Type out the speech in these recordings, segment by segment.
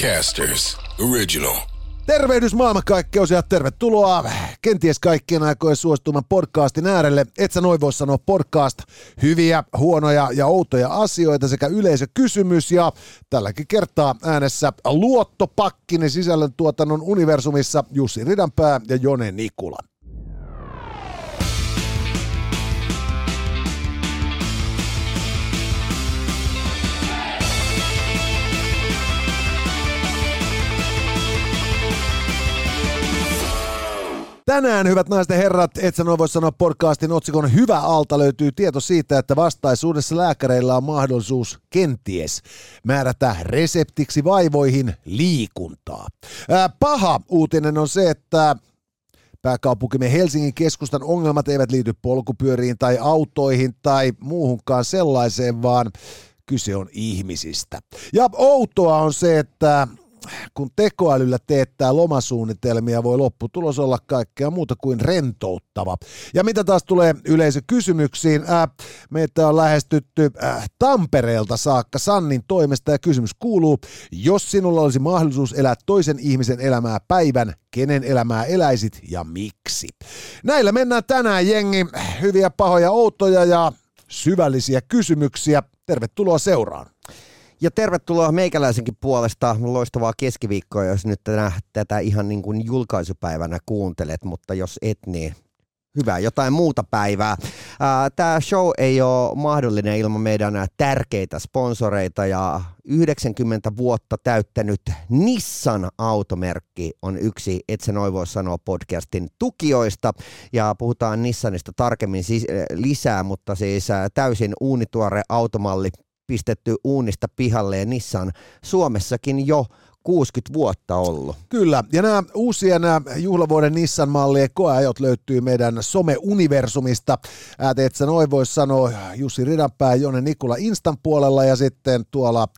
Podcasters Original. Tervehdys maailmankaikkeus ja tervetuloa kenties kaikkien aikojen suosituman podcastin äärelle. Et sä noin voi sanoa podcast. Hyviä, huonoja ja outoja asioita sekä yleisökysymys ja tälläkin kertaa äänessä luottopakkinen sisällöntuotannon universumissa Jussi Ridanpää ja Jone Nikula. Tänään, hyvät naiset ja herrat, et sä voi sanoa podcastin otsikon Hyvä alta löytyy tieto siitä, että vastaisuudessa lääkäreillä on mahdollisuus kenties määrätä reseptiksi vaivoihin liikuntaa. Paha uutinen on se, että Pääkaupunkimme Helsingin keskustan ongelmat eivät liity polkupyöriin tai autoihin tai muuhunkaan sellaiseen, vaan kyse on ihmisistä. Ja outoa on se, että kun tekoälyllä teettää lomasuunnitelmia, voi lopputulos olla kaikkea muuta kuin rentouttava. Ja mitä taas tulee yleisökysymyksiin, äh, meitä on lähestytty äh, Tampereelta saakka Sannin toimesta ja kysymys kuuluu, jos sinulla olisi mahdollisuus elää toisen ihmisen elämää päivän, kenen elämää eläisit ja miksi? Näillä mennään tänään jengi, hyviä, pahoja, outoja ja syvällisiä kysymyksiä. Tervetuloa seuraan. Ja tervetuloa meikäläisenkin puolesta. Loistavaa keskiviikkoa, jos nyt tänä, tätä ihan niin kuin julkaisupäivänä kuuntelet, mutta jos et, niin hyvää jotain muuta päivää. Tämä show ei ole mahdollinen ilman meidän tärkeitä sponsoreita ja 90 vuotta täyttänyt Nissan-automerkki on yksi, et noin voi sanoa podcastin tukijoista ja puhutaan Nissanista tarkemmin siis, lisää, mutta siis täysin uunituore automalli pistetty uunista pihalle ja Nissan Suomessakin jo 60 vuotta ollut. Kyllä, ja nämä uusien juhlavuoden Nissan-mallien koeajot löytyy meidän some-universumista. Et sä noin voisi sanoa Jussi Ridanpää, Jone Nikula Instan puolella ja sitten tuolla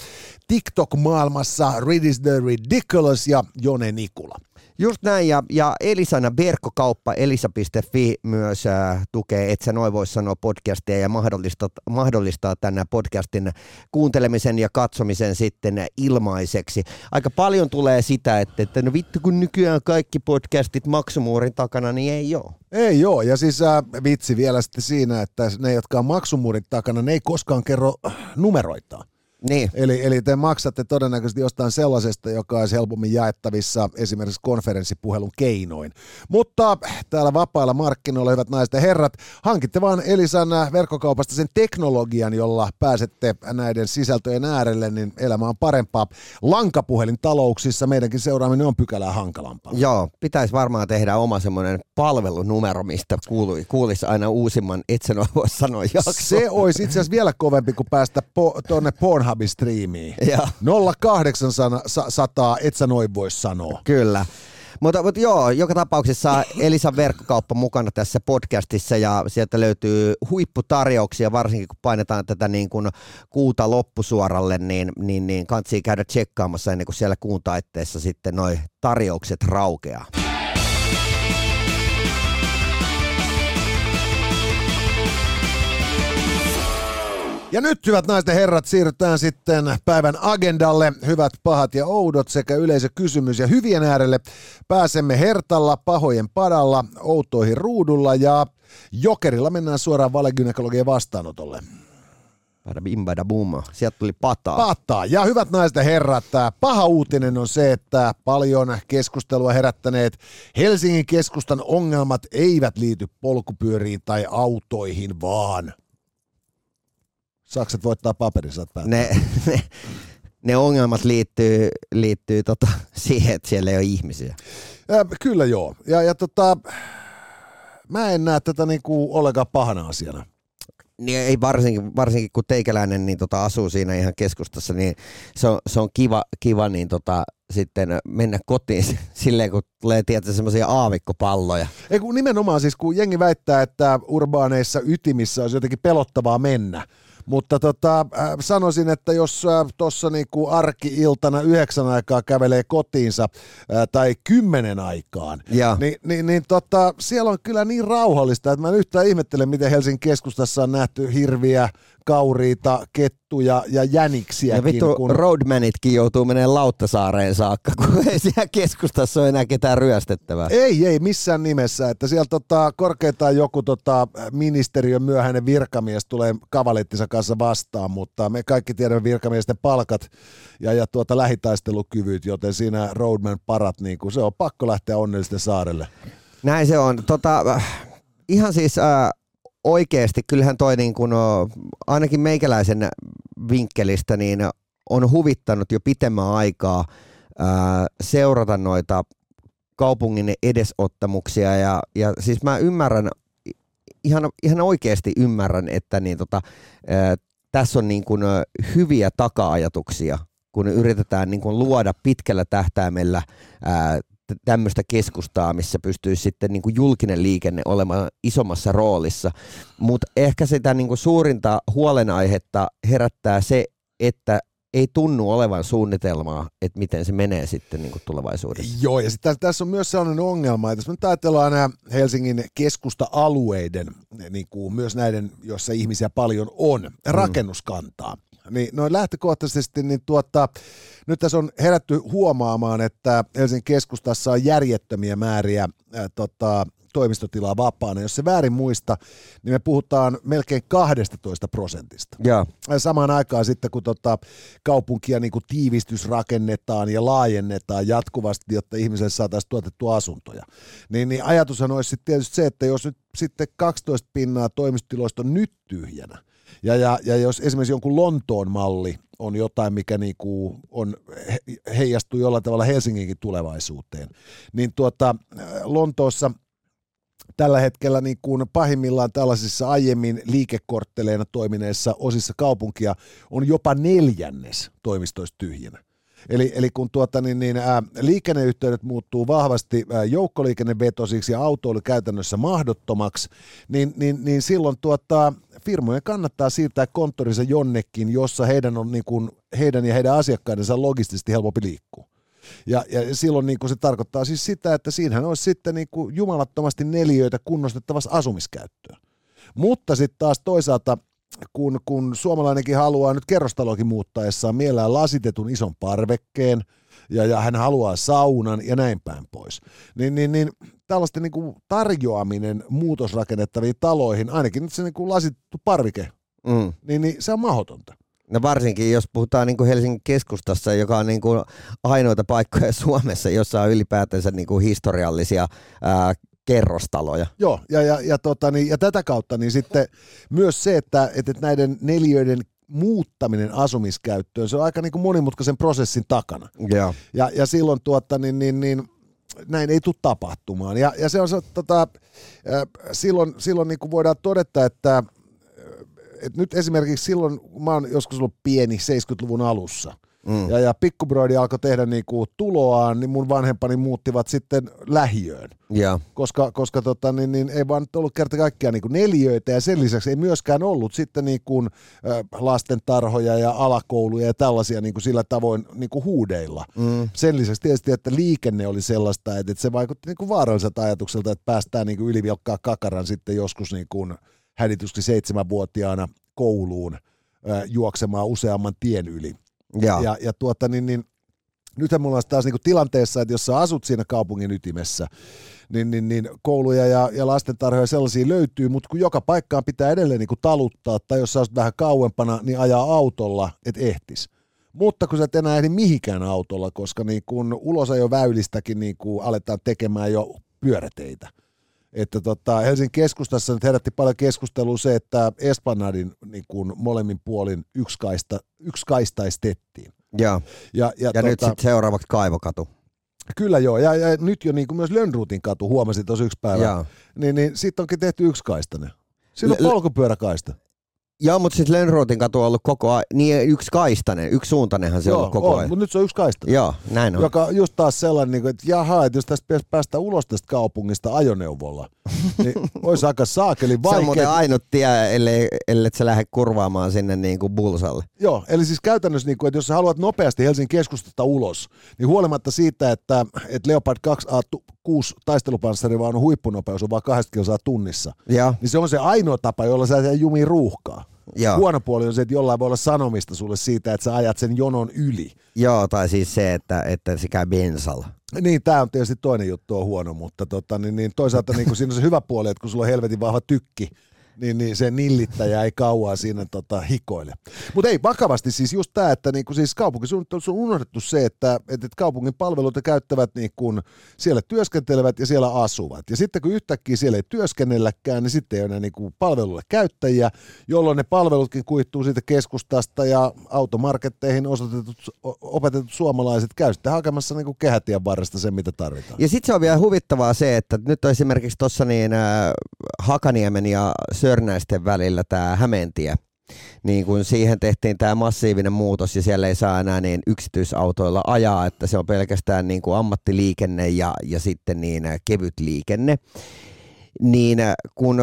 TikTok-maailmassa Read is the Ridiculous ja Jone Nikula. Just näin, ja, ja Elisana verkkokauppa elisa.fi myös äh, tukee, että sä noin voisi sanoa podcastia ja mahdollistaa, mahdollistaa podcastin kuuntelemisen ja katsomisen sitten ilmaiseksi. Aika paljon tulee sitä, että, että no vittu kun nykyään kaikki podcastit maksumuurin takana, niin ei ole. Ei joo, ja siis äh, vitsi vielä sitten siinä, että ne, jotka on maksumuurin takana, ne ei koskaan kerro numeroitaan. Niin. Eli, eli te maksatte todennäköisesti jostain sellaisesta, joka olisi helpommin jaettavissa esimerkiksi konferenssipuhelun keinoin. Mutta täällä vapailla markkinoilla, hyvät naiset ja herrat, hankitte vaan Elisan verkkokaupasta sen teknologian, jolla pääsette näiden sisältöjen äärelle, niin elämä on parempaa. Lankapuhelin talouksissa meidänkin seuraaminen on pykälää hankalampaa. Joo, pitäisi varmaan tehdä oma semmoinen palvelunumero, mistä kuului, kuulisi aina uusimman, et sen voi sanoa jakso. Se olisi itse asiassa vielä kovempi kuin päästä po, tuonne Pornhub Pornhub-striimiin. 0800, et sä noin voi sanoa. Kyllä. Mutta, mutta joo, joka tapauksessa Elisan verkkokauppa mukana tässä podcastissa ja sieltä löytyy huipputarjouksia, varsinkin kun painetaan tätä niin kuin kuuta loppusuoralle, niin, niin, niin kansi käydä tsekkaamassa ennen kuin siellä kuun taitteessa sitten noi tarjoukset raukeaa. Ja nyt, hyvät naiset ja herrat, siirrytään sitten päivän agendalle. Hyvät, pahat ja oudot sekä yleisökysymys ja hyvien äärelle. Pääsemme hertalla, pahojen padalla, outoihin ruudulla ja jokerilla mennään suoraan valegynekologian vastaanotolle. Bada bim, bada boom. Sieltä tuli pataa. Pataa. Ja hyvät naiset ja herrat, paha uutinen on se, että paljon keskustelua herättäneet Helsingin keskustan ongelmat eivät liity polkupyöriin tai autoihin, vaan Sakset voittaa paperisat ne, ne, ne ongelmat liittyy, liittyy tota, siihen, että siellä ei ole ihmisiä. Ja, kyllä joo. Ja, ja tota, mä en näe tätä niinku ollenkaan pahana asiana. Niin ei varsinkin, varsinkin kun teikäläinen niin tota, asuu siinä ihan keskustassa, niin se on, se on kiva, kiva niin tota, sitten mennä kotiin silleen, kun tulee tietysti semmoisia aavikkopalloja. Ei kun nimenomaan siis, kun jengi väittää, että urbaaneissa ytimissä olisi jotenkin pelottavaa mennä, mutta tota, äh, sanoisin, että jos äh, tuossa niinku arki-iltana yhdeksän aikaa kävelee kotiinsa äh, tai kymmenen aikaan, ja. niin, niin, niin tota, siellä on kyllä niin rauhallista, että mä en yhtään ihmettele, miten Helsingin keskustassa on nähty hirviä, kauriita, kettuja ja jäniksiäkin. Ja vittu kun... roadmanitkin joutuu menemään Lauttasaareen saakka, kun ei siellä keskustassa ole enää ketään ryöstettävää. Ei, ei missään nimessä. Että siellä tota, korkeintaan joku tota, ministeriön myöhäinen virkamies tulee kavalettinsa kanssa vastaan, mutta me kaikki tiedämme virkamiesten palkat ja, ja tuota, lähitaistelukyvyt, joten siinä roadman parat, niin kuin, se on pakko lähteä onnellisten saarelle. Näin se on. Tota, ihan siis äh, oikeasti, kyllähän toi niin kun, ainakin meikäläisen vinkkelistä niin on huvittanut jo pitemmän aikaa äh, seurata noita kaupungin edesottamuksia. Ja, ja siis mä ymmärrän, ihan, ihan oikeasti ymmärrän, että niin tota, äh, tässä on niin kun, hyviä taka-ajatuksia kun yritetään niin kun luoda pitkällä tähtäimellä ää, tämmöistä keskustaa, missä pystyisi sitten niin kuin julkinen liikenne olemaan isommassa roolissa. Mutta ehkä sitä niin kuin suurinta huolenaihetta herättää se, että ei tunnu olevan suunnitelmaa, että miten se menee sitten niin kuin tulevaisuudessa. Joo, ja sitten tässä on myös sellainen ongelma, että jos me nyt ajatellaan nämä Helsingin keskusta-alueiden, niin kuin myös näiden, joissa ihmisiä paljon on, rakennuskantaa, mm niin noin lähtökohtaisesti, niin tuota, nyt tässä on herätty huomaamaan, että Helsingin keskustassa on järjettömiä määriä ää, tota, toimistotilaa vapaana. Jos se väärin muista, niin me puhutaan melkein 12 prosentista. Ja. Samaan aikaan sitten, kun tota kaupunkia niin kuin tiivistys rakennetaan ja laajennetaan jatkuvasti, jotta ihmiselle saataisiin tuotettua asuntoja, niin, niin ajatushan olisi sitten tietysti se, että jos nyt sitten 12 pinnaa toimistotiloista on nyt tyhjänä, ja, ja, ja jos esimerkiksi jonkun Lontoon malli on jotain, mikä niinku on, heijastuu jollain tavalla Helsinginkin tulevaisuuteen, niin tuota, Lontoossa tällä hetkellä niin kuin pahimmillaan tällaisissa aiemmin liikekortteleina toimineissa osissa kaupunkia on jopa neljännes toimistoista tyhjänä. Eli, eli kun tuota, niin, niin, ää, liikenneyhteydet muuttuu vahvasti ää, joukkoliikennevetosiksi ja autoilu käytännössä mahdottomaksi, niin, niin, niin silloin tuota, firmojen kannattaa siirtää konttorinsa jonnekin, jossa heidän on niin kuin, heidän ja heidän asiakkaidensa logistisesti helpompi liikkua. Ja, ja silloin niin kuin se tarkoittaa siis sitä, että siinähän olisi sitten niin kuin jumalattomasti neliöitä kunnostettavassa asumiskäyttöön. Mutta sitten taas toisaalta kun, kun suomalainenkin haluaa nyt kerrostalokin muuttaessaan mielellään lasitetun ison parvekkeen, ja, ja hän haluaa saunan ja näin päin pois. Niin, niin, niin tällaisten niin kuin tarjoaminen muutosrakennettaviin taloihin, ainakin nyt se niin kuin lasittu parvike, mm. niin, niin se on mahdotonta. No varsinkin, jos puhutaan niin kuin Helsingin keskustassa, joka on niin kuin ainoita paikkoja Suomessa, jossa on ylipäätänsä niin kuin historiallisia ää, kerrostaloja. Joo, ja, ja, ja, tota, niin, ja tätä kautta niin sitten myös se, että, että näiden neliöiden muuttaminen asumiskäyttöön, se on aika niin kuin monimutkaisen prosessin takana. Ja, ja, ja silloin tuota, niin, niin, niin, näin ei tule tapahtumaan. Ja, ja se on se, tota, silloin, silloin niin kuin voidaan todeta, että, että nyt esimerkiksi silloin, kun mä oon joskus ollut pieni 70-luvun alussa, Mm. Ja, ja pikkubroidi alkoi tehdä niinku tuloaan, niin mun vanhempani muuttivat sitten lähiöön. Ja. Koska, koska tota, niin, niin, ei vaan ollut kerta kaikkiaan niinku neljöitä ja sen lisäksi ei myöskään ollut sitten niinku, lastentarhoja ja alakouluja ja tällaisia niinku sillä tavoin niinku huudeilla. Mm. Sen lisäksi tietysti, että liikenne oli sellaista, että, että se vaikutti niinku vaaralliselta ajatukselta, että päästään niinku ylivilkkaa kakaran sitten joskus niinku häditysti seitsemänvuotiaana kouluun juoksemaan useamman tien yli. Ja, ja, ja tuota, niin, niin, nythän mulla on taas kuin tilanteessa, että jos sä asut siinä kaupungin ytimessä, niin, niin, niin kouluja ja, ja lastentarhoja sellaisia löytyy, mutta kun joka paikkaan pitää edelleen niin kuin taluttaa, tai jos sä asut vähän kauempana, niin ajaa autolla, et ehtis. Mutta kun sä et enää ehdi mihinkään autolla, koska niin kun väylistäkin niin kun aletaan tekemään jo pyöräteitä. Että tota, Helsingin keskustassa nyt herätti paljon keskustelua se, että Esplanadin niin kuin molemmin puolin yksi, kaista, yksi kaistaistettiin. Ja, ja, ja, ja tota, nyt sitten seuraavaksi Kaivokatu. Kyllä joo, ja, ja nyt jo niin kuin myös Lönnruutin katu huomasin tuossa yksi päivä, niin, niin sitten onkin tehty yksi kaistainen. Siinä on polkupyöräkaista. Joo, mutta siis Lönnrotin katu on ollut koko ajan, niin yksi kaistainen, yksi suuntainenhan se Joo, on ollut koko on, ajan. mutta nyt se on yksi kaistainen. Joo, näin on. Joka just taas sellainen, niin että jaha, että jos tästä pitäisi päästä ulos tästä kaupungista ajoneuvolla, niin olisi aika saakeli vaikea. Se on muuten ainut tie, ellei, ellei sä lähde kurvaamaan sinne niin kuin bulsalle. Joo, eli siis käytännössä, niin kuin, että jos sä haluat nopeasti Helsingin keskustasta ulos, niin huolimatta siitä, että, että Leopard 2A 6 taistelupanssari vaan on huippunopeus on vaan 20 kilsaa tunnissa, ja. niin se on se ainoa tapa, jolla sä jumi ruuhkaa. Joo. Huono puoli on se, että jollain voi olla sanomista sulle siitä, että sä ajat sen jonon yli. Joo, tai siis se, että, että se käy bensalla. Niin, tämä on tietysti toinen juttu on huono, mutta tota, niin, niin toisaalta niin siinä on se hyvä puoli, että kun sulla on helvetin vahva tykki, niin, niin se nillittäjä ei kauaa siinä tota, hikoile. Mutta ei, vakavasti siis just tämä, että niinku siis kaupunkisuunnittelussa on unohdettu se, että, että kaupungin palveluita käyttävät niinku, siellä työskentelevät ja siellä asuvat. Ja sitten kun yhtäkkiä siellä ei työskennelläkään, niin sitten ei ole enää niinku palveluille käyttäjiä, jolloin ne palvelutkin kuittuu siitä keskustasta ja automarketteihin osoitetut, opetetut suomalaiset käy sitten hakemassa niinku kehätien varresta sen, mitä tarvitaan. Ja sitten se on vielä huvittavaa se, että nyt on esimerkiksi tuossa niin äh, Hakaniemen ja Sörnäisten välillä tämä Hämeentie, niin kun siihen tehtiin tämä massiivinen muutos ja siellä ei saa enää niin yksityisautoilla ajaa, että se on pelkästään niin kuin ammattiliikenne ja, ja sitten niin kevyt liikenne, niin kun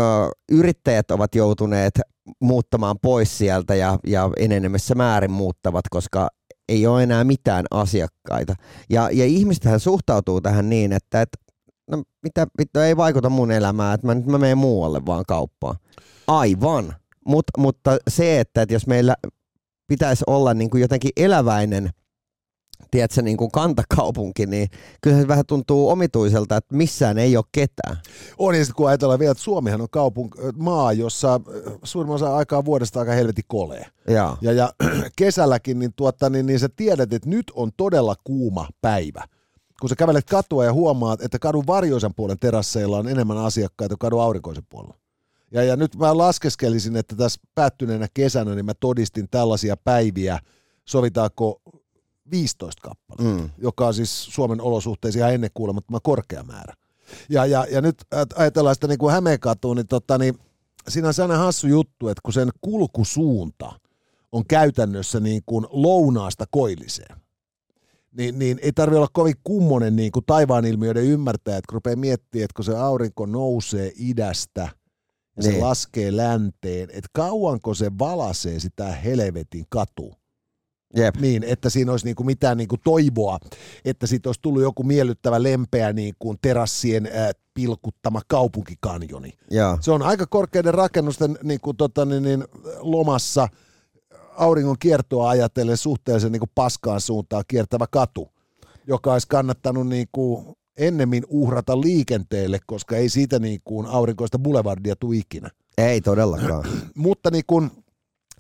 yrittäjät ovat joutuneet muuttamaan pois sieltä ja, ja enenemässä määrin muuttavat, koska ei ole enää mitään asiakkaita. Ja, ja ihmistähän suhtautuu tähän niin, että, että no mitä, mitä ei vaikuta mun elämään, että mä nyt mä menen muualle vaan kauppaan. Aivan. Mut, mutta se, että, että jos meillä pitäisi olla niin kuin jotenkin eläväinen tiedätkö, niin kuin kantakaupunki, niin kyllä se vähän tuntuu omituiselta, että missään ei ole ketään. On, ja sitten kun ajatellaan vielä, että Suomihan on kaupunk- maa, jossa suurin osa aikaa vuodesta aika helvetin kolee. Ja, Ja, ja kesälläkin, niin, tuota, niin, niin sä tiedät, että nyt on todella kuuma päivä kun sä kävelet katua ja huomaat, että kadun varjoisen puolen terasseilla on enemmän asiakkaita kuin kadun aurinkoisen puolella. Ja, ja nyt mä laskeskelisin, että tässä päättyneenä kesänä niin mä todistin tällaisia päiviä, sovitaanko 15 kappaletta, mm. joka on siis Suomen olosuhteisiin ihan ennenkuulumattoman korkea määrä. Ja, ja, ja nyt ajatellaan sitä niin kuin Hämeenkatuun, niin, tota, niin siinä on sellainen hassu juttu, että kun sen kulkusuunta on käytännössä niin kuin lounaasta koilliseen, niin, niin ei tarvi olla kovin kummonen niin kuin taivaan ilmiöiden ymmärtäjä, että kun rupeaa miettimään, että kun se aurinko nousee idästä ja se Niin. laskee länteen, että kauanko se valasee sitä helvetin katu. jep. Niin, että siinä olisi niinku mitään niinku toivoa, että siitä olisi tullut joku miellyttävä lempeä niinku terassien äh, pilkuttama kaupunkikanjoni. Joo. Se on aika korkeiden rakennusten niinku, tota, niin, niin, lomassa auringon kiertoa ajatellen suhteellisen niinku, paskaan suuntaan kiertävä katu, joka olisi kannattanut niinku, ennemmin uhrata liikenteelle, koska ei siitä niinku, aurinkoista boulevardia tule ikinä Ei todellakaan. mutta niin kun,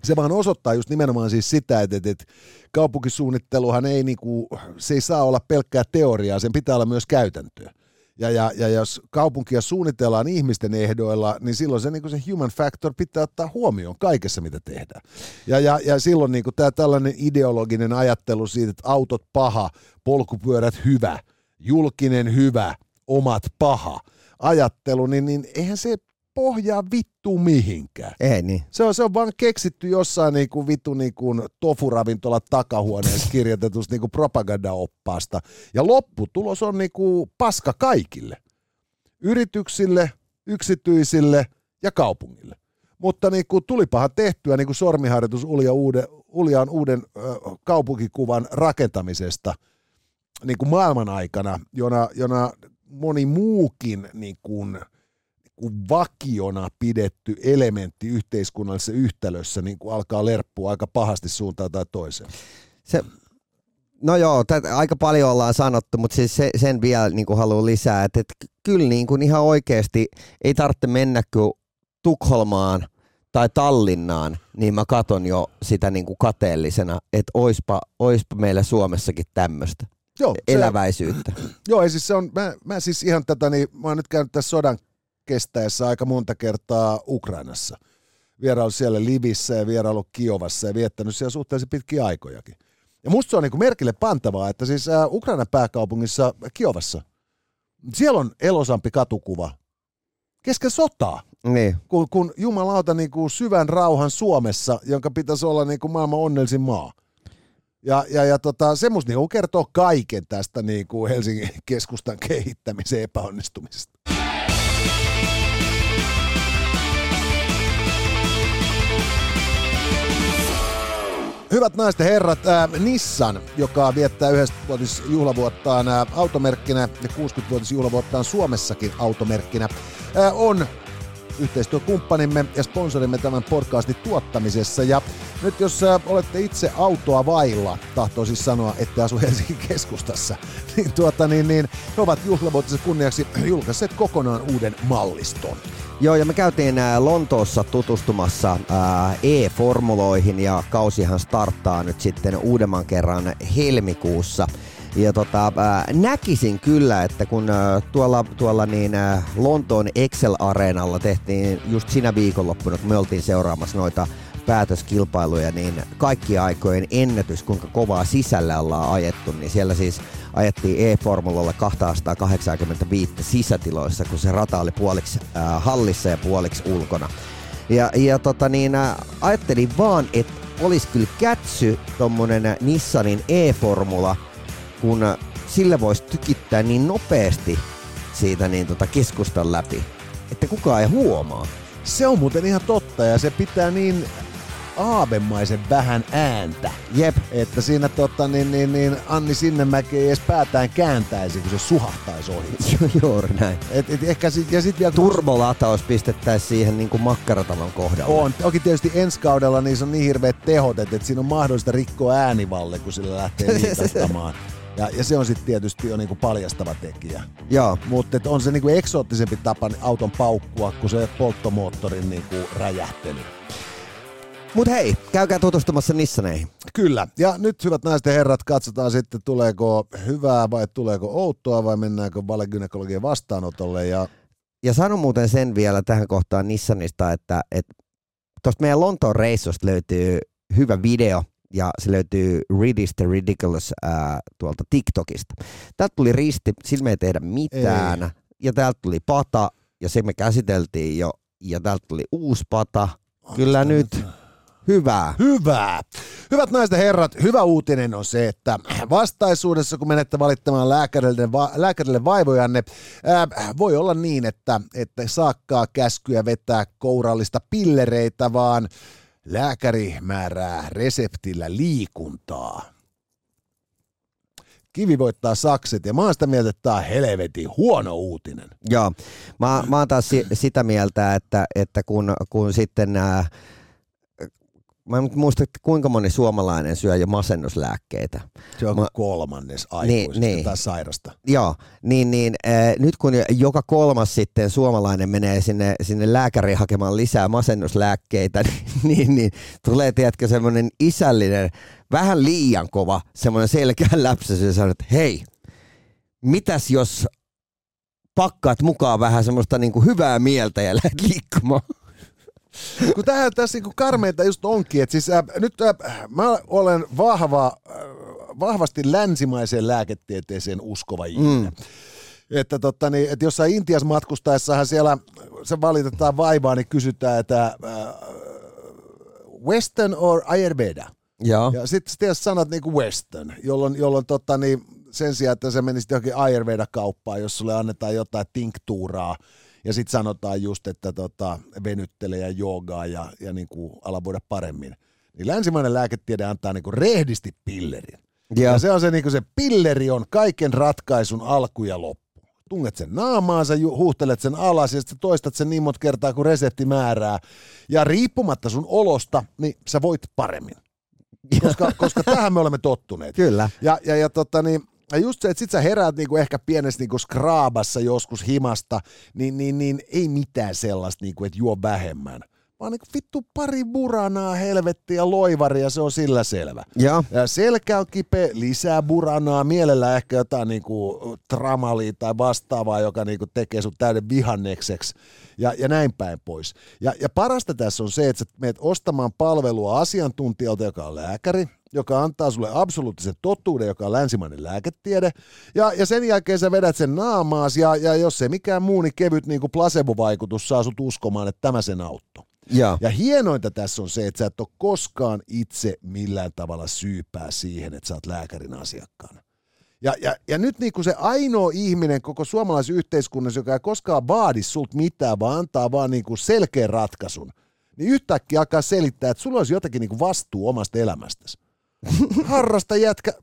se vaan osoittaa just nimenomaan siis sitä, että, että, että kaupunkisuunnitteluhan ei, niin kuin, se ei saa olla pelkkää teoriaa, sen pitää olla myös käytäntöä. Ja, ja, ja jos kaupunkia suunnitellaan ihmisten ehdoilla, niin silloin se, niin kuin se human factor pitää ottaa huomioon kaikessa, mitä tehdään. Ja, ja, ja silloin niin kuin tämä tällainen ideologinen ajattelu siitä, että autot paha, polkupyörät hyvä, julkinen hyvä, omat paha ajattelu, niin, niin eihän se pohjaa vittu mihinkään. Ei niin. Se on, se on vaan keksitty jossain niinku vittu niinku tofuravintola takahuoneessa kirjoitetusta niinku propagandaoppaasta. Ja lopputulos on niinku paska kaikille. Yrityksille, yksityisille ja kaupungille. Mutta niinku tulipahan tehtyä niinku sormiharjoitus Ulja, uuden, Uljaan uuden ö, kaupunkikuvan rakentamisesta niinku maailman aikana, jona, jona moni muukin niinku, kuin vakiona pidetty elementti yhteiskunnallisessa yhtälössä niin kuin alkaa lerppua aika pahasti suuntaan tai toiseen. Se, no joo, tätä aika paljon ollaan sanottu, mutta siis se, sen vielä niin haluan lisää, että, että kyllä niin kuin ihan oikeasti ei tarvitse mennä kuin Tukholmaan tai Tallinnaan, niin mä katon jo sitä niin kuin kateellisena, että oispa, oispa meillä Suomessakin tämmöistä Joo, se, eläväisyyttä. joo ei siis se on, mä, mä siis ihan tätä, niin mä oon nyt käynyt tässä sodan kestäessä aika monta kertaa Ukrainassa. Vierailu siellä Livissä ja vierailu Kiovassa ja viettänyt siellä suhteellisen pitkiä aikojakin. Ja musta se on niin kuin merkille pantavaa, että siis Ukrainan pääkaupungissa Kiovassa, siellä on elosampi katukuva kesken sotaa. Niin. kun, kun jumalauta niin kuin syvän rauhan Suomessa, jonka pitäisi olla niin kuin maailman onnellisin maa. Ja, ja, ja tota, se musta niin kertoo kaiken tästä niin kuin Helsingin keskustan kehittämisen epäonnistumisesta. Hyvät naiset ja herrat, äh, Nissan, joka viettää 90-vuotisjuhlavuottaan äh, automerkkinä ja 60-vuotisjuhlavuottaan Suomessakin automerkkinä, äh, on yhteistyökumppanimme ja sponsorimme tämän podcastin tuottamisessa. Ja nyt jos olette itse autoa vailla, tahtoo siis sanoa, että asu Helsingin keskustassa, niin, tuota, niin, niin he ovat juhlavuotisen kunniaksi julkaisseet kokonaan uuden malliston. Joo, ja me käytiin ää, Lontoossa tutustumassa ää, e-formuloihin ja kausihan starttaa nyt sitten uudemman kerran helmikuussa. Ja tota, ää, näkisin kyllä, että kun tuolla, tuolla niin, Lontoon Excel-areenalla tehtiin just siinä viikonloppuna, kun me oltiin seuraamassa noita päätöskilpailuja, niin kaikki aikojen ennätys, kuinka kovaa sisällä ollaan ajettu, niin siellä siis ajettiin e-formulalla 285 sisätiloissa, kun se rata oli puoliksi äh, hallissa ja puoliksi ulkona. Ja, ja tota niin, äh, ajattelin vaan, että olisi kyllä kätsy tommonen Nissanin e-formula, kun äh, sillä voisi tykittää niin nopeasti siitä niin tota keskustan läpi, että kukaan ei huomaa. Se on muuten ihan totta ja se pitää niin aavemaisen vähän ääntä. Jep. Että siinä tota, niin, niin, niin Anni Sinnemäki ei edes päätään kääntäisi, kun se suhahtaisi ohi. Juuri näin. Et, et ehkä sit, ja sit vielä, Turbolataus pistettäisiin siihen niin kuin makkaratalon kohdalle. on. Toki tietysti ensi kaudella niissä on niin hirveät tehot, että, että siinä on mahdollista rikkoa äänivalle, kun sillä lähtee liikastamaan. Ja, ja se on sitten tietysti jo niinku paljastava tekijä. Joo. Mutta on se niinku eksoottisempi tapa auton paukkua kuin se polttomoottorin niinku räjähtely. Mut hei, käykää tutustumassa Nissaneihin. Kyllä. Ja nyt hyvät naiset ja herrat, katsotaan sitten tuleeko hyvää vai tuleeko outoa vai mennäänkö valegynekologien vastaanotolle. Ja Ja sanon muuten sen vielä tähän kohtaan Nissanista, että, että tuosta meidän Lontoon reissusta löytyy hyvä video ja se löytyy Read is the Ridiculous ää, tuolta TikTokista. Täältä tuli risti, sillä me ei tehdä mitään. Ei. Ja täältä tuli pata ja se me käsiteltiin jo. Ja täältä tuli uusi pata. Kyllä nyt hyvää. Hyvää. Hyvät naiset ja herrat, hyvä uutinen on se, että vastaisuudessa, kun menette valittamaan lääkärille, va, lääkärille vaivojanne, ää, voi olla niin, että että saakkaa käskyä vetää kourallista pillereitä, vaan lääkäri määrää reseptillä liikuntaa. Kivi voittaa sakset ja mä oon sitä mieltä, että tää on helvetin huono uutinen. Joo, mä, mä oon taas si- sitä mieltä, että, että kun, kun sitten nämä Mä en muista, että kuinka moni suomalainen syö jo masennuslääkkeitä. Se on Mä- kolmannes aikuisista niin. tai sairasta. Joo, niin, niin äh, nyt kun joka kolmas sitten suomalainen menee sinne, sinne lääkäriin hakemaan lisää masennuslääkkeitä, niin, niin, niin tulee, tiedätkö, semmoinen isällinen, vähän liian kova, semmoinen selkeä läpsäsy ja sanoo, että hei, mitäs jos pakkaat mukaan vähän semmoista niin kuin hyvää mieltä ja lähdet liikkumaan? Kun tähän tässä niinku karmeita just onkin, että siis äh, nyt äh, mä olen vahva, äh, vahvasti länsimaiseen lääketieteeseen uskova ihminen. Mm. Että, totta, niin, että jossain Intiassa matkustaessahan siellä se valitetaan vaivaa, niin kysytään, että äh, Western or Ayurveda? Joo. Ja sitten sä sanot niinku Western, jolloin, jolloin tota, niin sen sijaan, että se menisi johonkin Ayurveda-kauppaan, jos sulle annetaan jotain tinktuuraa, ja sitten sanotaan just, että tota, venyttele ja joogaa ja, ja niinku ala voida paremmin. Niin länsimainen lääketiede antaa niinku rehdisti pillerin. Joo. Ja se on se, niinku se pilleri on kaiken ratkaisun alku ja loppu. Tunget sen naamaan, sä huuhtelet sen alas ja sitten toistat sen niin monta kertaa kuin resepti määrää. Ja riippumatta sun olosta, niin sä voit paremmin. Koska, koska tähän me olemme tottuneet. Kyllä. Ja, ja, ja tota niin, ja just se, että sit sä heräät niinku ehkä pienessä niinku skraabassa joskus himasta, niin, niin, niin ei mitään sellaista, niinku, että juo vähemmän. Vaan niinku vittu pari buranaa, helvetti ja loivaria, se on sillä selvä. Joo. Ja selkä on kipeä, lisää buranaa, mielellä ehkä jotain niinku tramalia tai vastaavaa, joka niinku tekee sun täyden vihannekseksi ja, ja näin päin pois. Ja, ja parasta tässä on se, että sä menet ostamaan palvelua asiantuntijalta, joka on lääkäri, joka antaa sulle absoluuttisen totuuden, joka on länsimainen lääketiede, ja, ja sen jälkeen sä vedät sen naamaas, ja, ja jos se mikään muu, niin kevyt niin kuin placebo-vaikutus saa sut uskomaan, että tämä sen auttoi. Joo. Ja hienointa tässä on se, että sä et ole koskaan itse millään tavalla syypää siihen, että sä oot lääkärin asiakkaana. Ja, ja, ja nyt niin kuin se ainoa ihminen koko suomalaisessa yhteiskunnassa, joka ei koskaan vaadi sulta mitään, vaan antaa vaan niin kuin selkeän ratkaisun, niin yhtäkkiä alkaa selittää, että sulla olisi jotakin niin kuin vastuu omasta elämästäsi. Harrasta jätkä,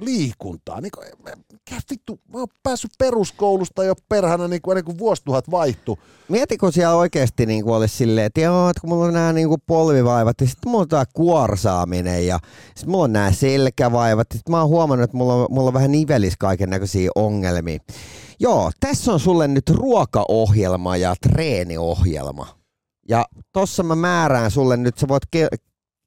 liikuntaa. Niin kuin, mikä vittu, mä oon päässyt peruskoulusta jo perhana niin kuin, ennen kuin vuosituhat vaihtui. Mieti, kun siellä oikeasti niin kuin olisi silleen, että joo, että kun mulla on nämä niin kuin polvivaivat ja sitten mulla on tämä kuorsaaminen ja sitten mulla on nämä selkävaivat. Sitten mä oon huomannut, että mulla on, mulla on vähän nivelis kaiken näköisiä ongelmia. Joo, tässä on sulle nyt ruokaohjelma ja treeniohjelma. Ja tossa mä määrään sulle nyt, sä voit ke-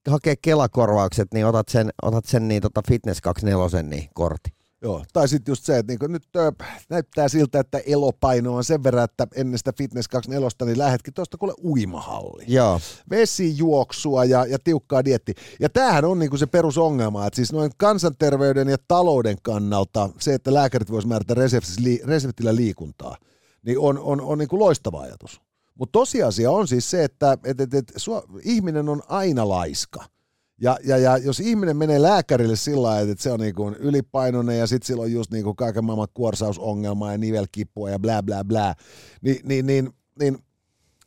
hakea kelakorvaukset, niin otat sen, otat sen niin tota Fitness 24 niin kortti. Joo, tai sitten just se, että niinku nyt ö, näyttää siltä, että elopaino on sen verran, että ennen sitä Fitness 24 niin lähetkin tuosta kuule uimahalli. Joo. Vesijuoksua ja, ja tiukkaa dietti. Ja tämähän on niinku se perusongelma, että siis noin kansanterveyden ja talouden kannalta se, että lääkärit voisivat määrätä reseptillä liikuntaa, niin on, on, on niinku loistava ajatus. Mutta tosiasia on siis se, että et, et, et, sua, ihminen on aina laiska. Ja, ja, ja jos ihminen menee lääkärille sillä lailla, että se on niinku ylipainoinen ja sitten sillä on just niinku kaiken maailman kuorsausongelmaa ja nivelkippua ja bla bla bla, niin, niin, niin, niin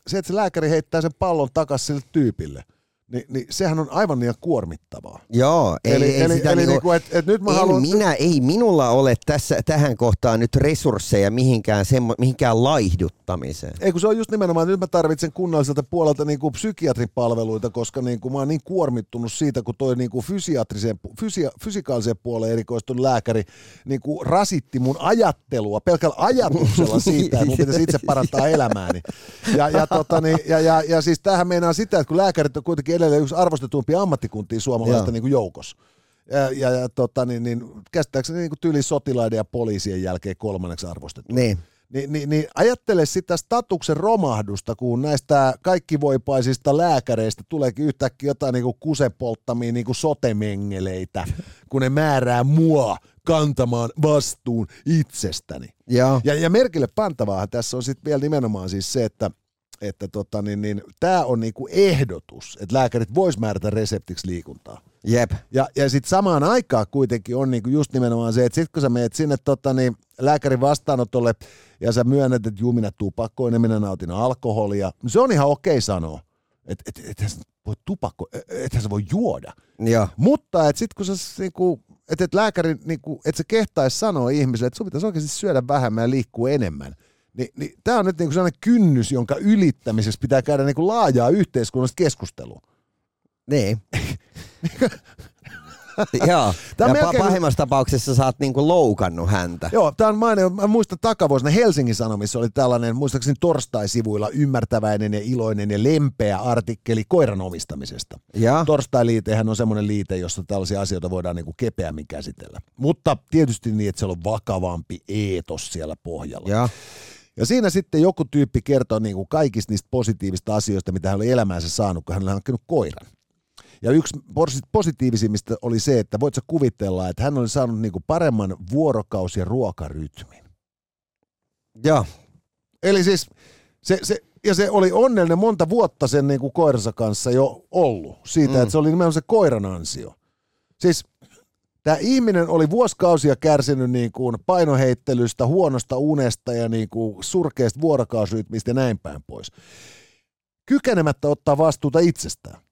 se, että se lääkäri heittää sen pallon takaisin sille tyypille – niin, niin sehän on aivan liian kuormittavaa. Joo, ei, eli, ei eli, sitä eli niinku, niinku, et, et nyt mä ei, haluan... minä, ei minulla ole tässä, tähän kohtaan nyt resursseja mihinkään, semmo, mihinkään laihduttamiseen. Ei kun se on just nimenomaan, että nyt mä tarvitsen kunnalliselta puolelta niinku psykiatripalveluita, koska niinku mä oon niin kuormittunut siitä, kun toi niinku fysiatriseen, fysia, fysikaaliseen puoleen erikoistunut lääkäri niinku rasitti mun ajattelua pelkällä ajatuksella siitä, että mun pitäisi itse parantaa elämääni. Ja, ja, tota, niin, ja, ja, ja siis tämähän meinaa sitä, että kun lääkärit on kuitenkin edelleen yksi arvostetumpia ammattikuntia suomalaista niin joukossa. Ja, ja, ja tota, niin, niin, käsittääkseni niin kuin tyyli sotilaiden ja poliisien jälkeen kolmanneksi arvostettu. Niin. Niin, niin, niin ajattele sitä statuksen romahdusta, kun näistä kaikkivoipaisista lääkäreistä tuleekin yhtäkkiä jotain niin kuin kusepolttamia niin kuin sotemengeleitä, kun ne määrää mua kantamaan vastuun itsestäni. Joo. Ja, ja merkille pantavaa tässä on sitten vielä nimenomaan siis se, että että tota, niin, niin, tämä on niinku ehdotus, että lääkärit vois määrätä reseptiksi liikuntaa. Jep. Ja, ja sitten samaan aikaan kuitenkin on niinku just nimenomaan se, että sitten kun sä menet sinne tota, niin, lääkärin vastaanotolle ja sä myönnät, että juu minä tupakoin ja minä nautin alkoholia, niin se on ihan okei sanoa. Että et, et, et voi tupakko, ethän sä voi juoda. Joo. Mutta että sitten kun sä niinku, että et lääkäri, niinku, että se kehtaisi sanoa ihmiselle, että sun pitäisi oikeasti syödä vähemmän ja liikkua enemmän, niin, niin tämä on nyt niinku sellainen kynnys, jonka ylittämisessä pitää käydä niinku laajaa yhteiskunnallista keskustelua. Niin. Joo, Tää ja melkein- pahimmassa tapauksessa sä oot niinku loukannut häntä. Joo, tämä on maine, mä muistan takavuosina Helsingin Sanomissa oli tällainen, muistaakseni torstai-sivuilla ymmärtäväinen ja iloinen ja lempeä artikkeli koiran omistamisesta. Ja, Torstai-liitehän on semmoinen liite, jossa tällaisia asioita voidaan niinku kepeämmin käsitellä. Mutta tietysti niin, että siellä on vakavampi eetos siellä pohjalla. ja, Ja siinä sitten joku tyyppi kertoo niin kuin kaikista niistä positiivista asioista, mitä hän oli elämäänsä saanut, kun hän oli hankkinut koiran. Ja yksi posi- positiivisimmista oli se, että voit sä kuvitella, että hän oli saanut niin kuin paremman vuorokausi- ja ruokarytmin. ja, Eli siis se, se, ja se oli onnellinen monta vuotta sen niin kuin koiransa kanssa jo ollut siitä, mm. että se oli nimenomaan se koiran ansio. Siis tämä ihminen oli vuosikausia kärsinyt niin kuin painoheittelystä, huonosta unesta ja niin kuin surkeasta vuorokausrytmistä ja näin päin pois. Kykenemättä ottaa vastuuta itsestään.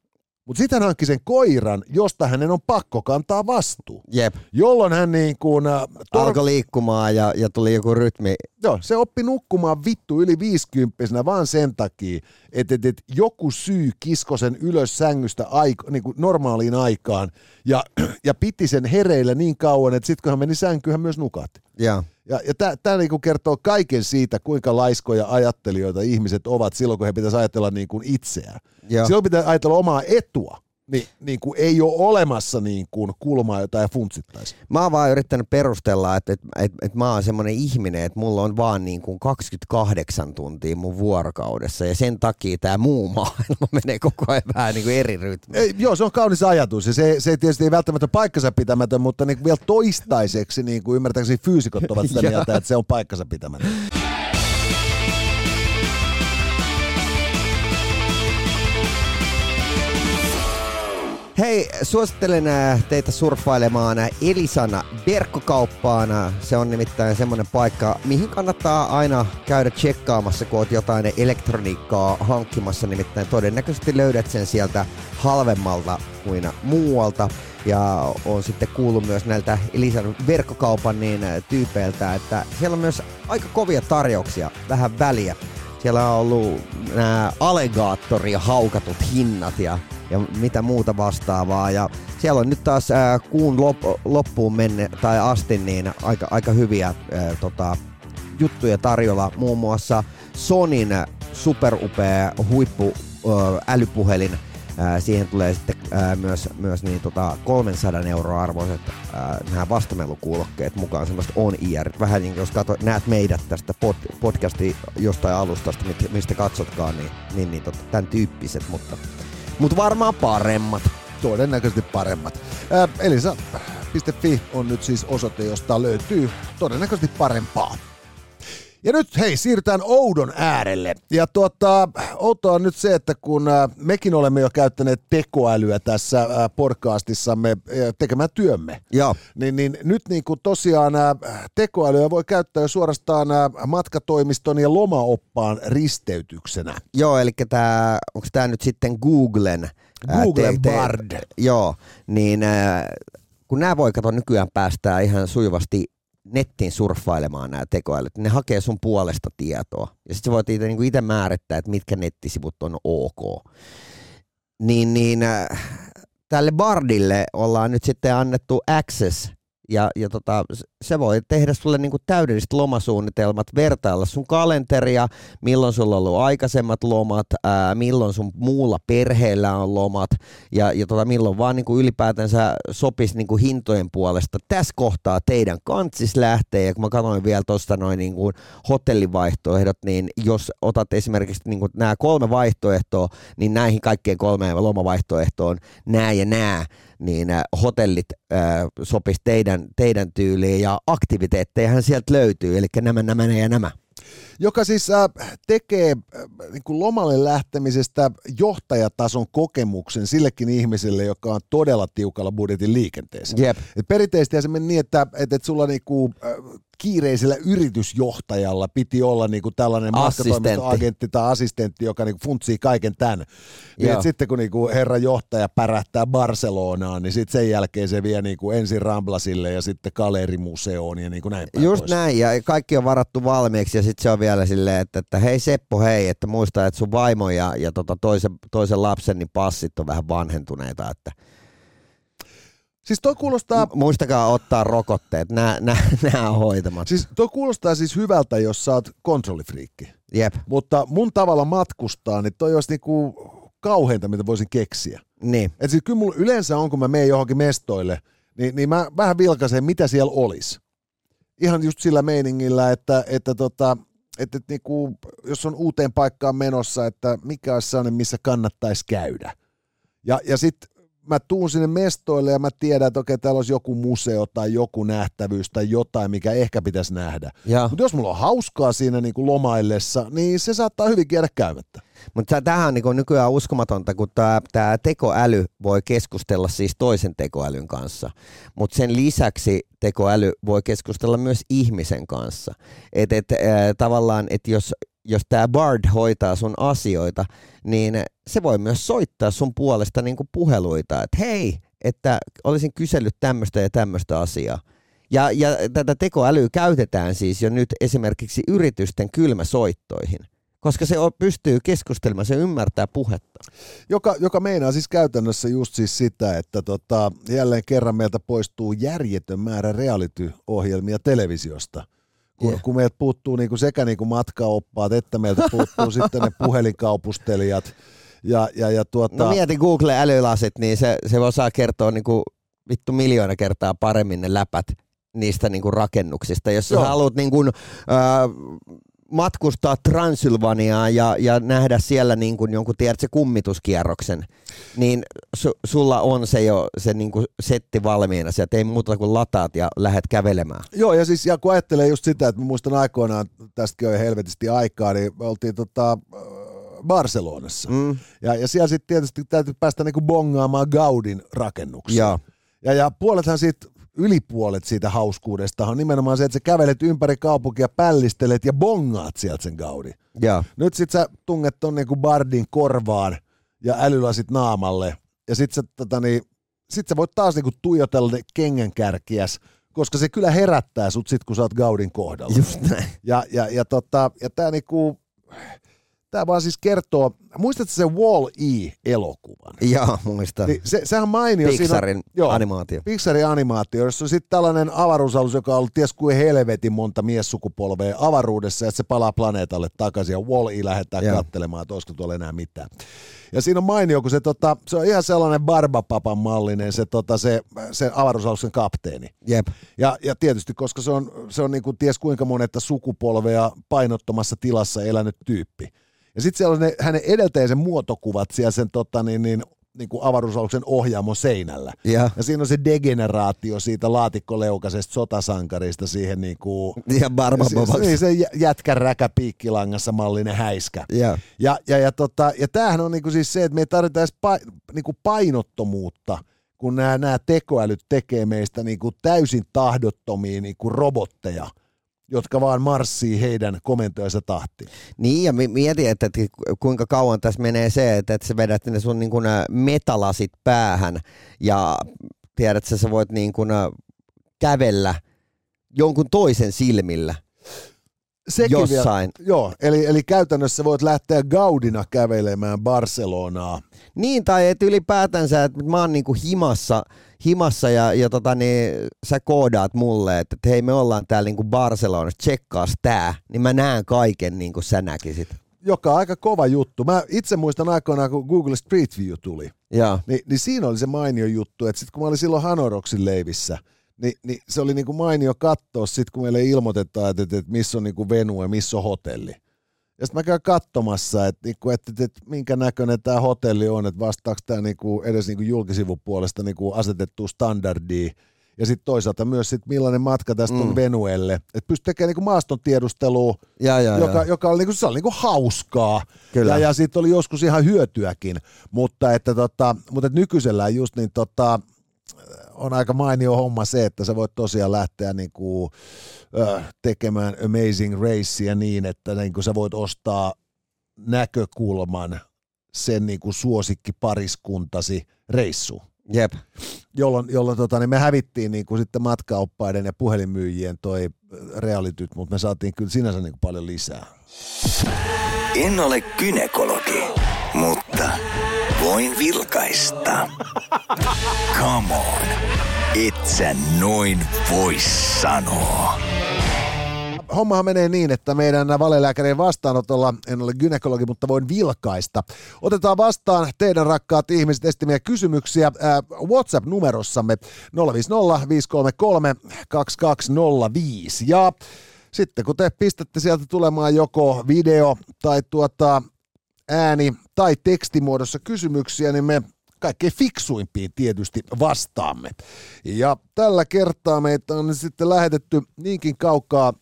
Mutta sitten hän hankki sen koiran, josta hänen on pakko kantaa vastuu. jep. Jolloin hän niin kuin, äh, tor- Alkoi liikkumaan ja, ja tuli joku rytmi. Joo, se oppi nukkumaan vittu yli viisikymppisenä vaan sen takia, että, että, että joku syy kisko sen ylös sängystä aiko, niin kuin normaaliin aikaan ja, ja piti sen hereillä niin kauan, että sitten kun hän meni sänkyyn, hän myös nukahti. Ja, Ja, ja tämä niinku kertoo kaiken siitä, kuinka laiskoja ajattelijoita ihmiset ovat silloin, kun he pitäisi ajatella niin kuin itseään. Ja. Silloin pitää ajatella omaa etua. Niin, niin kuin ei ole olemassa niin kuin kulmaa, jota ei funtsittaisi. Mä oon vaan yrittänyt perustella, että, että, että, että mä oon semmoinen ihminen, että mulla on vaan niin kuin 28 tuntia mun vuorokaudessa ja sen takia tämä muu maailma menee koko ajan vähän niin kuin eri rytmiin. Ei, joo, se on kaunis ajatus ja se, se tietysti ei välttämättä paikkansa pitämätön, mutta niin vielä toistaiseksi niin kuin ymmärtääkseni fyysikot ovat sitä Joo. mieltä, että se on paikkansa pitämätön. Hei, suosittelen äh, teitä surffailemaan Elisan verkkokauppaan. Se on nimittäin semmoinen paikka, mihin kannattaa aina käydä tsekkaamassa, kun oot jotain elektroniikkaa hankkimassa. Nimittäin todennäköisesti löydät sen sieltä halvemmalta kuin muualta. Ja on sitten kuullut myös näiltä Elisan verkkokaupan niin äh, tyypeiltä, että siellä on myös aika kovia tarjouksia, vähän väliä. Siellä on ollut nämä alligaattori haukatut hinnat ja ja mitä muuta vastaavaa. Ja siellä on nyt taas ää, kuun lop, loppuun menne, tai asti niin aika, aika hyviä ää, tota, juttuja tarjolla. Muun muassa Sonin superupea huippu ää, älypuhelin. Ää, siihen tulee sitten ää, myös, myös niin, tota 300 euroa arvoiset nämä vastamelukuulokkeet mukaan, semmoista on ear Vähän niin jos kato, näet meidät tästä pod, podcasti jostain alustasta, mistä katsotkaan, niin, niin, niin tota, tämän tyyppiset, mutta mutta varmaan paremmat. Todennäköisesti paremmat. Elisa.fi on nyt siis osoite, josta löytyy todennäköisesti parempaa. Ja nyt hei, siirrytään Oudon äärelle. Ja tuota, outoa on nyt se, että kun äh, mekin olemme jo käyttäneet tekoälyä tässä äh, podcastissamme äh, tekemään työmme, Joo. Niin, niin nyt niin kuin tosiaan tekoälyä voi käyttää jo suorastaan matkatoimiston ja lomaoppaan risteytyksenä. Joo, eli tämä, onko tämä nyt sitten Googlen Googlen te, te, Bard. Joo, niin kun nämä voi katsoa nykyään päästää ihan sujuvasti nettiin surffailemaan nämä tekoälyt. Ne hakee sun puolesta tietoa. Ja sitten sä voit itse niin määrittää, että mitkä nettisivut on ok. Niin, niin äh, tälle Bardille ollaan nyt sitten annettu access ja, ja tota, se voi tehdä sulle niinku täydelliset lomasuunnitelmat, vertailla sun kalenteria, milloin sulla on ollut aikaisemmat lomat, ää, milloin sun muulla perheellä on lomat ja, ja tota, milloin vaan niinku ylipäätänsä sopisi niinku hintojen puolesta. Tässä kohtaa teidän kantsis lähtee ja kun mä katsoin vielä tuosta noin niinku hotellivaihtoehdot, niin jos otat esimerkiksi niinku nämä kolme vaihtoehtoa, niin näihin kaikkien kolmeen lomavaihtoehtoon nämä ja nämä niin hotellit äh, sopisi teidän, teidän tyyliin ja aktiviteettejahan sieltä löytyy, eli nämä, nämä ja nämä joka siis äh, tekee äh, niin kuin lomalle lähtemisestä johtajatason kokemuksen sillekin ihmiselle, joka on todella tiukalla budjetin liikenteessä. Yep. Et perinteisesti se meni niin, että, että, että sulla niinku, äh, kiireisellä yritysjohtajalla piti olla niinku tällainen matkatoimistoagentti tai assistentti, joka niinku funtsii kaiken tämän. Niin sitten kun niinku herra johtaja pärähtää Barcelonaan, niin sitten sen jälkeen se vie niinku ensin Ramblasille ja sitten Galerimuseoon ja niinku näin päin Just pois. näin, ja kaikki on varattu valmiiksi ja sitten se on vielä silleen, että, että hei Seppo, hei, että muista, että sun vaimo ja, ja tota toisen, toisen lapsen niin passit on vähän vanhentuneita, että Siis toi kuulostaa... Muistakaa ottaa rokotteet, nämä, nämä, nämä on hoitamat. Siis toi kuulostaa siis hyvältä, jos sä oot kontrollifriikki. Jep. Mutta mun tavalla matkustaa, niin toi olisi niinku kauheinta, mitä voisin keksiä. Niin. Et siis kyllä mulla yleensä on, kun mä menen johonkin mestoille, niin, niin mä vähän vilkaisen, mitä siellä olisi. Ihan just sillä meiningillä, että, että tota, että, että niinku, jos on uuteen paikkaan menossa, että mikä olisi sellainen, missä kannattaisi käydä. Ja, ja sitten mä tuun sinne mestoille ja mä tiedän, että okei, täällä olisi joku museo tai joku nähtävyys tai jotain, mikä ehkä pitäisi nähdä. Mutta jos mulla on hauskaa siinä niin kuin lomaillessa, niin se saattaa hyvin jäädä käymättä. Mutta tämähän on niin nykyään uskomatonta, kun tämä tekoäly voi keskustella siis toisen tekoälyn kanssa. Mutta sen lisäksi tekoäly voi keskustella myös ihmisen kanssa. Et, et, äh, tavallaan, että jos, jos tämä Bard hoitaa sun asioita, niin se voi myös soittaa sun puolesta niin kuin puheluita, että hei, että olisin kysellyt tämmöistä ja tämmöistä asiaa. Ja, ja tätä tekoälyä käytetään siis jo nyt esimerkiksi yritysten kylmäsoittoihin – koska se pystyy keskustelemaan, se ymmärtää puhetta. Joka, joka meinaa siis käytännössä just siis sitä, että tota, jälleen kerran meiltä poistuu järjetön määrä reality-ohjelmia televisiosta. Kun, yeah. kun meiltä puuttuu niinku sekä niinku matkaoppaat, että meiltä puuttuu sitten ne puhelinkaupustelijat. Ja, ja, ja tuota... No mieti Google-älylasit, niin se, se osaa kertoa niinku vittu miljoona kertaa paremmin ne läpät niistä niinku rakennuksista. Jos Joo. sä haluat niinku, äh, matkustaa Transylvaniaan ja, ja nähdä siellä niin kuin jonkun tiedätkö, kummituskierroksen, niin su, sulla on se jo se niin kuin setti valmiina, sieltä ei muuta kuin lataat ja lähdet kävelemään. Joo, ja siis ja kun ajattelee just sitä, että muistan aikoinaan, tästäkin on helvetisti aikaa, niin me oltiin tota, Barcelonassa. Mm. Ja, ja siellä sitten tietysti täytyy päästä niinku bongaamaan Gaudin rakennuksia. Joo. Ja, ja puolethan siitä, yli puolet siitä hauskuudesta on nimenomaan se, että sä kävelet ympäri kaupunkia, pällistelet ja bongaat sieltä sen Gaudin. Joo. Nyt sit sä tunget ton niinku bardin korvaan ja älylasit naamalle. Ja sit sä, tota niin, sit sä voit taas niinku tuijotella ne kengänkärkiäs, koska se kyllä herättää sut sit, kun sä oot Gaudin kohdalla. Just näin. Ja, ja, ja, tota, ja tää niinku, tää vaan siis kertoo, muistatko se Wall-E-elokuvan? Joo, muista. Niin se, sehän mainio. siinä Pixarin joo, animaatio. Pixarin animaatio, jossa on sitten tällainen avaruusalus, joka on ollut ties kuin helvetin monta miessukupolvea avaruudessa, ja se palaa planeetalle takaisin, ja Wall-E lähdetään Joo. katselemaan, että olisiko tuolla enää mitään. Ja siinä on mainio, kun se, tota, se on ihan sellainen barbapapan mallinen se, tota, se, se avaruusaluksen kapteeni. Jep. Ja, ja tietysti, koska se on, se on niin kuin ties kuinka monetta sukupolvea painottomassa tilassa elänyt tyyppi. Ja sitten siellä on ne, hänen edeltäjänsä muotokuvat siellä sen tota, niin, niin, niin kuin avaruusaluksen ohjaamon seinällä. Ja, Ja siinä on se degeneraatio siitä laatikkoleukasesta sotasankarista siihen niin kuin... ja Barbabovaksi. Niin, se jä- jätkän räkä piikkilangassa mallinen häiskä. Ja, Ja, ja, ja, tota, ja tämähän on niinku siis se, että me ei tarvita edes pa, niinku painottomuutta, kun nämä, nämä tekoälyt tekee meistä niinku täysin tahdottomia niinku robotteja, jotka vaan marssii heidän komentojensa tahtiin. niin, ja mi- mieti, että, kuinka kauan tässä menee se, että, että sä vedät ne sun niin kuin, ä, metalasit päähän ja tiedät, että sä voit niin kuin, ä, kävellä jonkun toisen silmillä Sekin jossain. Vielä, joo, eli, eli käytännössä voit lähteä Gaudina kävelemään Barcelonaa. Niin, tai että ylipäätänsä, että mä oon niinku himassa, himassa ja, ja tota, niin, sä koodaat mulle, että, että hei me ollaan täällä niinku Barcelonassa, tsekkaas tää, niin mä näen kaiken niin kuin sä näkisit. joka on aika kova juttu. Mä itse muistan aikoinaan, kun Google Street View tuli, Joo, niin, niin siinä oli se mainio juttu, että sitten kun mä olin silloin Hanoroksin leivissä, niin, niin se oli niinku mainio katsoa sitten, kun meille ilmoitetaan, että, että, että missä on niinku venu ja missä on hotelli. Ja sitten mä käyn katsomassa, että, niinku, että, että, että minkä näköinen tämä hotelli on, että vastaako tämä niinku edes niinku julkisivun puolesta niinku asetettu standardiin. Ja sitten toisaalta myös, sit millainen matka tästä mm. Mm. on Venuelle. Että pystyy tekemään niinku maaston tiedustelua, ja, ja, joka, ja. joka oli, niinku, se oli niinku hauskaa. Kyllä. Ja, ja siitä oli joskus ihan hyötyäkin, mutta, että tota, mutta että nykyisellään just niin tota, on aika mainio homma se, että sä voit tosiaan lähteä niinku, ö, tekemään Amazing Racea niin, että niinku sä voit ostaa näkökulman sen niinku suosikkipariskuntasi reissuun. Jep. Jolloin, jolloin tota, niin me hävittiin niin kuin sitten matkaoppaiden ja puhelinmyyjien toi realityt, mutta me saatiin kyllä sinänsä niin kuin paljon lisää. En ole kynekologi, mutta voin vilkaista. Come on, et sä noin voi sanoa. hommahan menee niin, että meidän valelääkärin vastaanotolla, en ole gynekologi, mutta voin vilkaista. Otetaan vastaan teidän rakkaat ihmiset estimiä kysymyksiä ää, WhatsApp-numerossamme 050 533 2205. Ja sitten kun te pistätte sieltä tulemaan joko video tai tuota ääni- tai tekstimuodossa kysymyksiä, niin me kaikkein fiksuimpiin tietysti vastaamme. Ja tällä kertaa meitä on sitten lähetetty niinkin kaukaa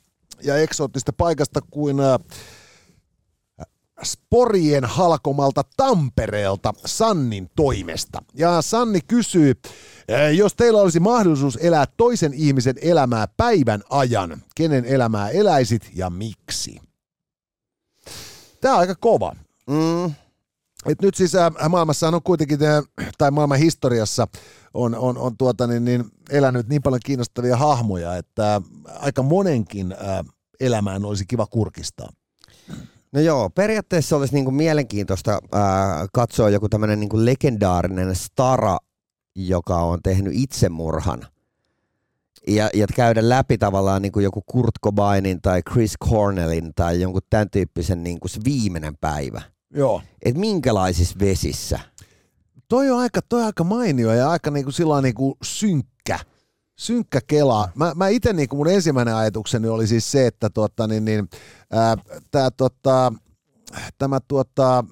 ja eksoottista paikasta kuin ä, Sporien halkomalta Tampereelta Sannin toimesta. Ja Sanni kysyy, ä, jos teillä olisi mahdollisuus elää toisen ihmisen elämää päivän ajan, kenen elämää eläisit ja miksi? Tämä on aika kova. Mm, Et nyt siis äh, maailmassahan on kuitenkin, äh, tai maailman historiassa on, on, on tuota, niin, niin, elänyt niin paljon kiinnostavia hahmoja, että äh, aika monenkin äh, elämään olisi kiva kurkistaa. No joo, periaatteessa olisi niinku mielenkiintoista ää, katsoa joku tämmöinen niinku legendaarinen stara, joka on tehnyt itsemurhan. Ja, ja käydä läpi tavallaan niinku joku Kurt Cobainin tai Chris Cornellin tai jonkun tämän tyyppisen niinku se viimeinen päivä. Joo. Et minkälaisissa vesissä. Toi on aika, toi on aika mainio ja aika niinku sillä niinku synkkä. Synkkä kela. Mä, mä itse niinku mun ensimmäinen ajatukseni oli siis se, että tuota, niin, niin, ää, tää, tota, tämä tuota,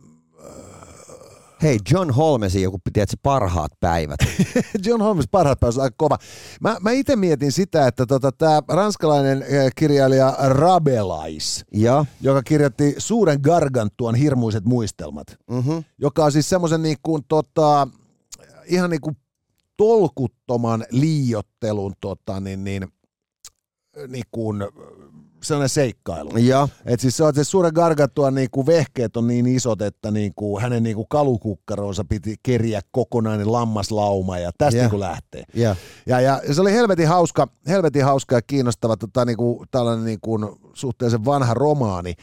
Hei, John Holmesin joku, tiedätkö, parhaat päivät. John Holmes parhaat päivät on aika kova. Mä, mä itse mietin sitä, että tota, tämä ranskalainen eh, kirjailija Rabelais, ja, joka kirjoitti Suuren Gargantuan hirmuiset muistelmat, mm-hmm. joka on siis semmoisen niin kuin, tota, ihan niin kuin tolkuttoman liiottelun tota, niin, niin, niin kuin, sellainen seikkailu. ja, Et siis se on se suuren gargantuan niinku vehkeet on niin isot, että niinku hänen niinku kalukukkaronsa piti keriä kokonainen lammaslauma ja tästä Joo. niinku lähtee. ja. Ja, ja se oli helvetin hauska, helvetin hauska ja kiinnostava tota, niinku, tällainen niinku, suhteellisen vanha romaani.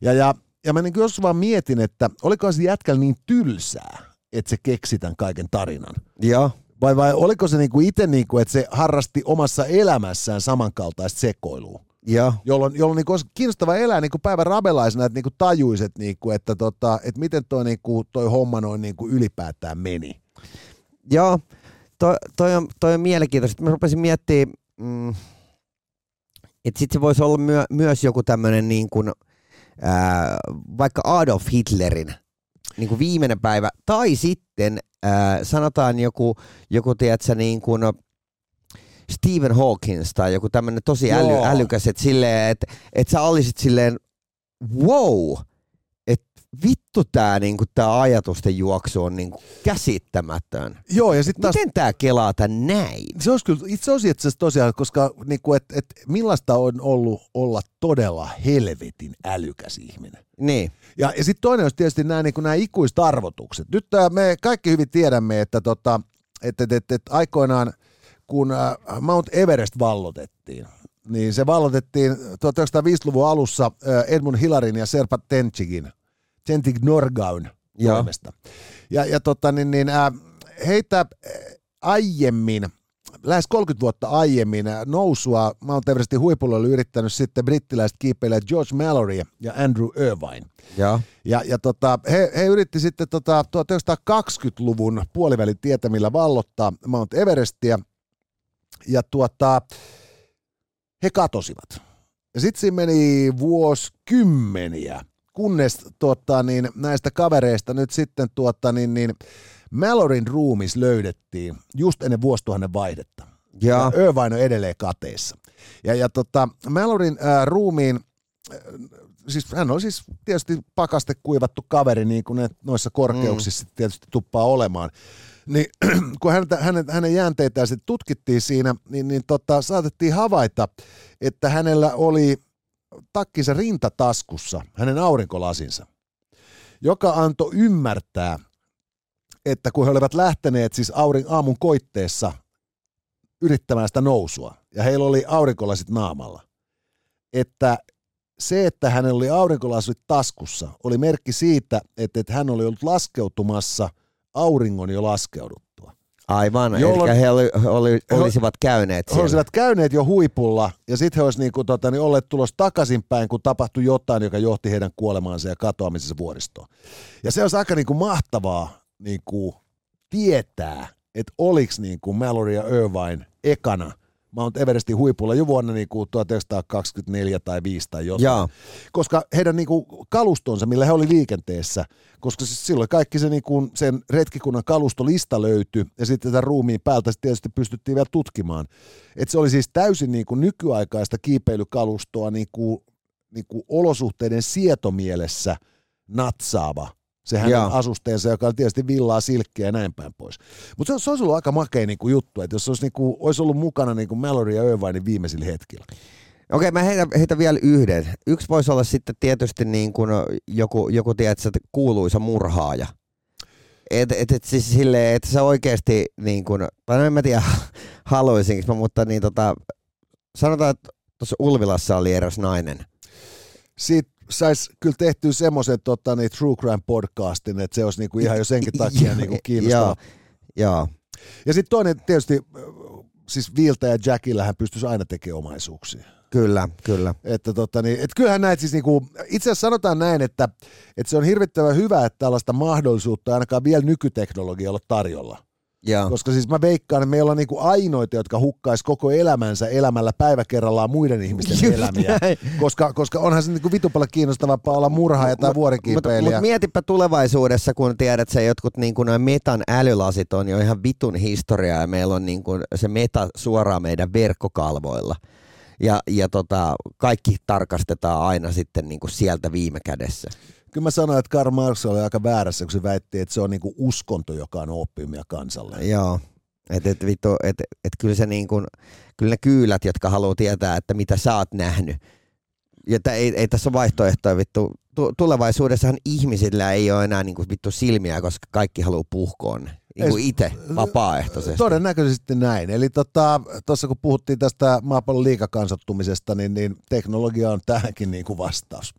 Ja, ja, ja mä niinku joskus vaan mietin, että oliko se jätkällä niin tylsää, että se keksi tämän kaiken tarinan. ja. Vai, vai oliko se niinku itse, niinku, että se harrasti omassa elämässään samankaltaista sekoilua? Ja. jolloin, jolloin niinku olisi kiinnostava elää niinku päivän rabelaisena, että niinku tajuisit, niinku, että, tota, että miten toi, niinku, toi homma noin niinku ylipäätään meni. Joo, toi, toi, on, toi on mielenkiintoista. Mä rupesin miettimään, mm, että sitten se voisi olla myö, myös joku tämmöinen niin kuin, ää, vaikka Adolf Hitlerin niin kuin viimeinen päivä, tai sitten ää, sanotaan joku, joku tiedätkö, niin kuin Stephen Hawkins tai joku tämmöinen tosi äly, Joo. älykäs, että silleen, että et sä olisit silleen, wow, että vittu tää, niinku, tää ajatusten juoksu on niinku käsittämätön. Joo, ja sitten taas Miten tää kelaa tän näin? se olisi kyllä itse asiassa tosiaan, koska niinku, et, et millaista on ollut olla todella helvetin älykäs ihminen. Niin, Ja, ja sitten toinen olisi tietysti nämä, niin nämä ikuiset arvotukset. Nyt äh, me kaikki hyvin tiedämme, että tota, et, et, et, et aikoinaan kun äh, Mount Everest vallotettiin, niin se vallotettiin 1905-luvun alussa äh, Edmund Hillarin ja Serpa Tenchigin, Tenchig Norgaun toimesta. Ja, ja tota, niin, niin, äh, heitä äh, aiemmin, lähes 30 vuotta aiemmin nousua Mount Everestin huipulle oli yrittänyt sitten brittiläiset kiipeilijät George Mallory ja Andrew Irvine. joo, Ja, ja tota, he, he yritti sitten tota 1920-luvun puolivälin tietämillä vallottaa Mount Everestia, ja tuota, he katosivat. Ja sitten siinä meni vuosikymmeniä, kunnes tuota, niin, näistä kavereista nyt sitten tuota, niin, niin, Malloryn ruumis löydettiin just ennen vuosituhannen vaihdetta. ja, Ja Irvine on edelleen kateessa. Ja, ja tota, Malloryn ää, ruumiin, ää, siis hän oli siis tietysti pakaste kuivattu kaveri, niin kuin ne noissa korkeuksissa mm. tietysti tuppaa olemaan. Niin kun häntä, hänen, hänen jäänteitään sitten tutkittiin siinä, niin, niin tota, saatettiin havaita, että hänellä oli takkinsa rintataskussa hänen aurinkolasinsa, joka antoi ymmärtää, että kun he olivat lähteneet siis aurin, aamun koitteessa yrittämään sitä nousua, ja heillä oli aurinkolasit naamalla, että se, että hänellä oli aurinkolasit taskussa, oli merkki siitä, että, että hän oli ollut laskeutumassa auringon jo laskeuduttua. aivan. Jolloin- Eli he, oli, he oli, olisivat käyneet He siellä. olisivat käyneet jo huipulla, ja sitten he olisivat niinku, tota, niin olleet tulossa takaisinpäin, kun tapahtui jotain, joka johti heidän kuolemaansa ja katoamisensa vuoristoon. Ja se olisi aika niinku mahtavaa niinku, tietää, että oliko niinku Mallory ja Irvine ekana Mount Everestin huipulla jo vuonna niinku 1924 tai 5 tai jotain. Joo. Koska heidän niinku kalustonsa, millä he oli liikenteessä, koska siis silloin kaikki se niinku, sen retkikunnan kalustolista löytyi ja sitten tätä ruumiin päältä tietysti pystyttiin vielä tutkimaan. Et se oli siis täysin niinku nykyaikaista kiipeilykalustoa niinku, niinku olosuhteiden sietomielessä natsaava se hänen Joo. asusteensa, joka on tietysti villaa, silkkeä ja näin päin pois. Mutta se, se olisi ollut aika makea niinku juttu, että jos olisi, niinku, olisi ollut mukana niinku Mallory ja Irvinein viimeisillä hetkillä. Okei, mä heitän, heitän vielä yhden. Yksi voisi olla sitten tietysti niin kuin joku, joku tiedätkö, että kuuluisa murhaaja. Et, et, et siis silleen, että se oikeasti niin kuin, tai no en mä tiedä haluaisinko mutta niin tota, sanotaan, että tuossa Ulvilassa oli eräs nainen. siitä saisi kyllä tehtyä semmoisen tota, niin True Crime podcastin, että se olisi niinku ihan jo senkin takia niinku kiinnostava. Joo, joo. Ja sitten toinen tietysti, äh, siis Viltä ja Jackillä hän pystyisi aina tekemään omaisuuksia. Kyllä, kyllä. Että tota, niin, et kyllähän näitä siis niinku, itse asiassa sanotaan näin, että, että se on hirvittävän hyvä, että tällaista mahdollisuutta ainakaan vielä nykyteknologialla tarjolla. Joo. Koska siis mä veikkaan, että me ollaan niinku ainoita, jotka hukkais koko elämänsä elämällä päivä kerrallaan muiden ihmisten Just elämiä. näin. Koska, koska onhan se niinku vitu paljon kiinnostavampaa olla murhaaja tai Mutta vuorikiipeilijä. mut mietipä tulevaisuudessa, kun tiedät, että se jotkut niin kuin noin metan älylasit on jo ihan vitun historiaa ja meillä on niin kuin se meta suoraan meidän verkkokalvoilla. Ja, ja tota, kaikki tarkastetaan aina sitten niin kuin sieltä viime kädessä. Kyllä mä sanoin, että Karl Marx oli aika väärässä, kun se väitti, että se on niinku uskonto, joka on oppiumia kansalle. Joo. Et, et, vittu, et, et kyllä, se niin kuin, kyllä ne kyylät, jotka haluaa tietää, että mitä sä oot nähnyt. Ja tä, ei, ei tässä ole vaihtoehtoja vittu. Tu- Tulevaisuudessahan ihmisillä ei ole enää niin kuin, vittu silmiä, koska kaikki haluaa puhkoa ne. Niin kuin itse, vapaaehtoisesti. Todennäköisesti näin. Eli tuossa tota, kun puhuttiin tästä maapallon liikakansattumisesta, niin, niin teknologia on tähänkin niin kuin vastaus.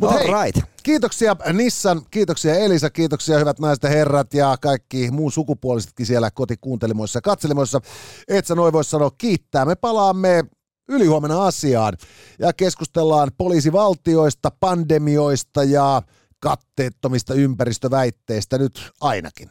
Mut All hei, right. Kiitoksia Nissan, kiitoksia Elisa, kiitoksia hyvät naiset ja herrat ja kaikki muun sukupuolisetkin siellä kotikuuntelimoissa ja katselemoissa. Et sä noin voi sanoa kiittää. Me palaamme ylihuomenna asiaan ja keskustellaan poliisivaltioista, pandemioista ja katteettomista ympäristöväitteistä nyt ainakin.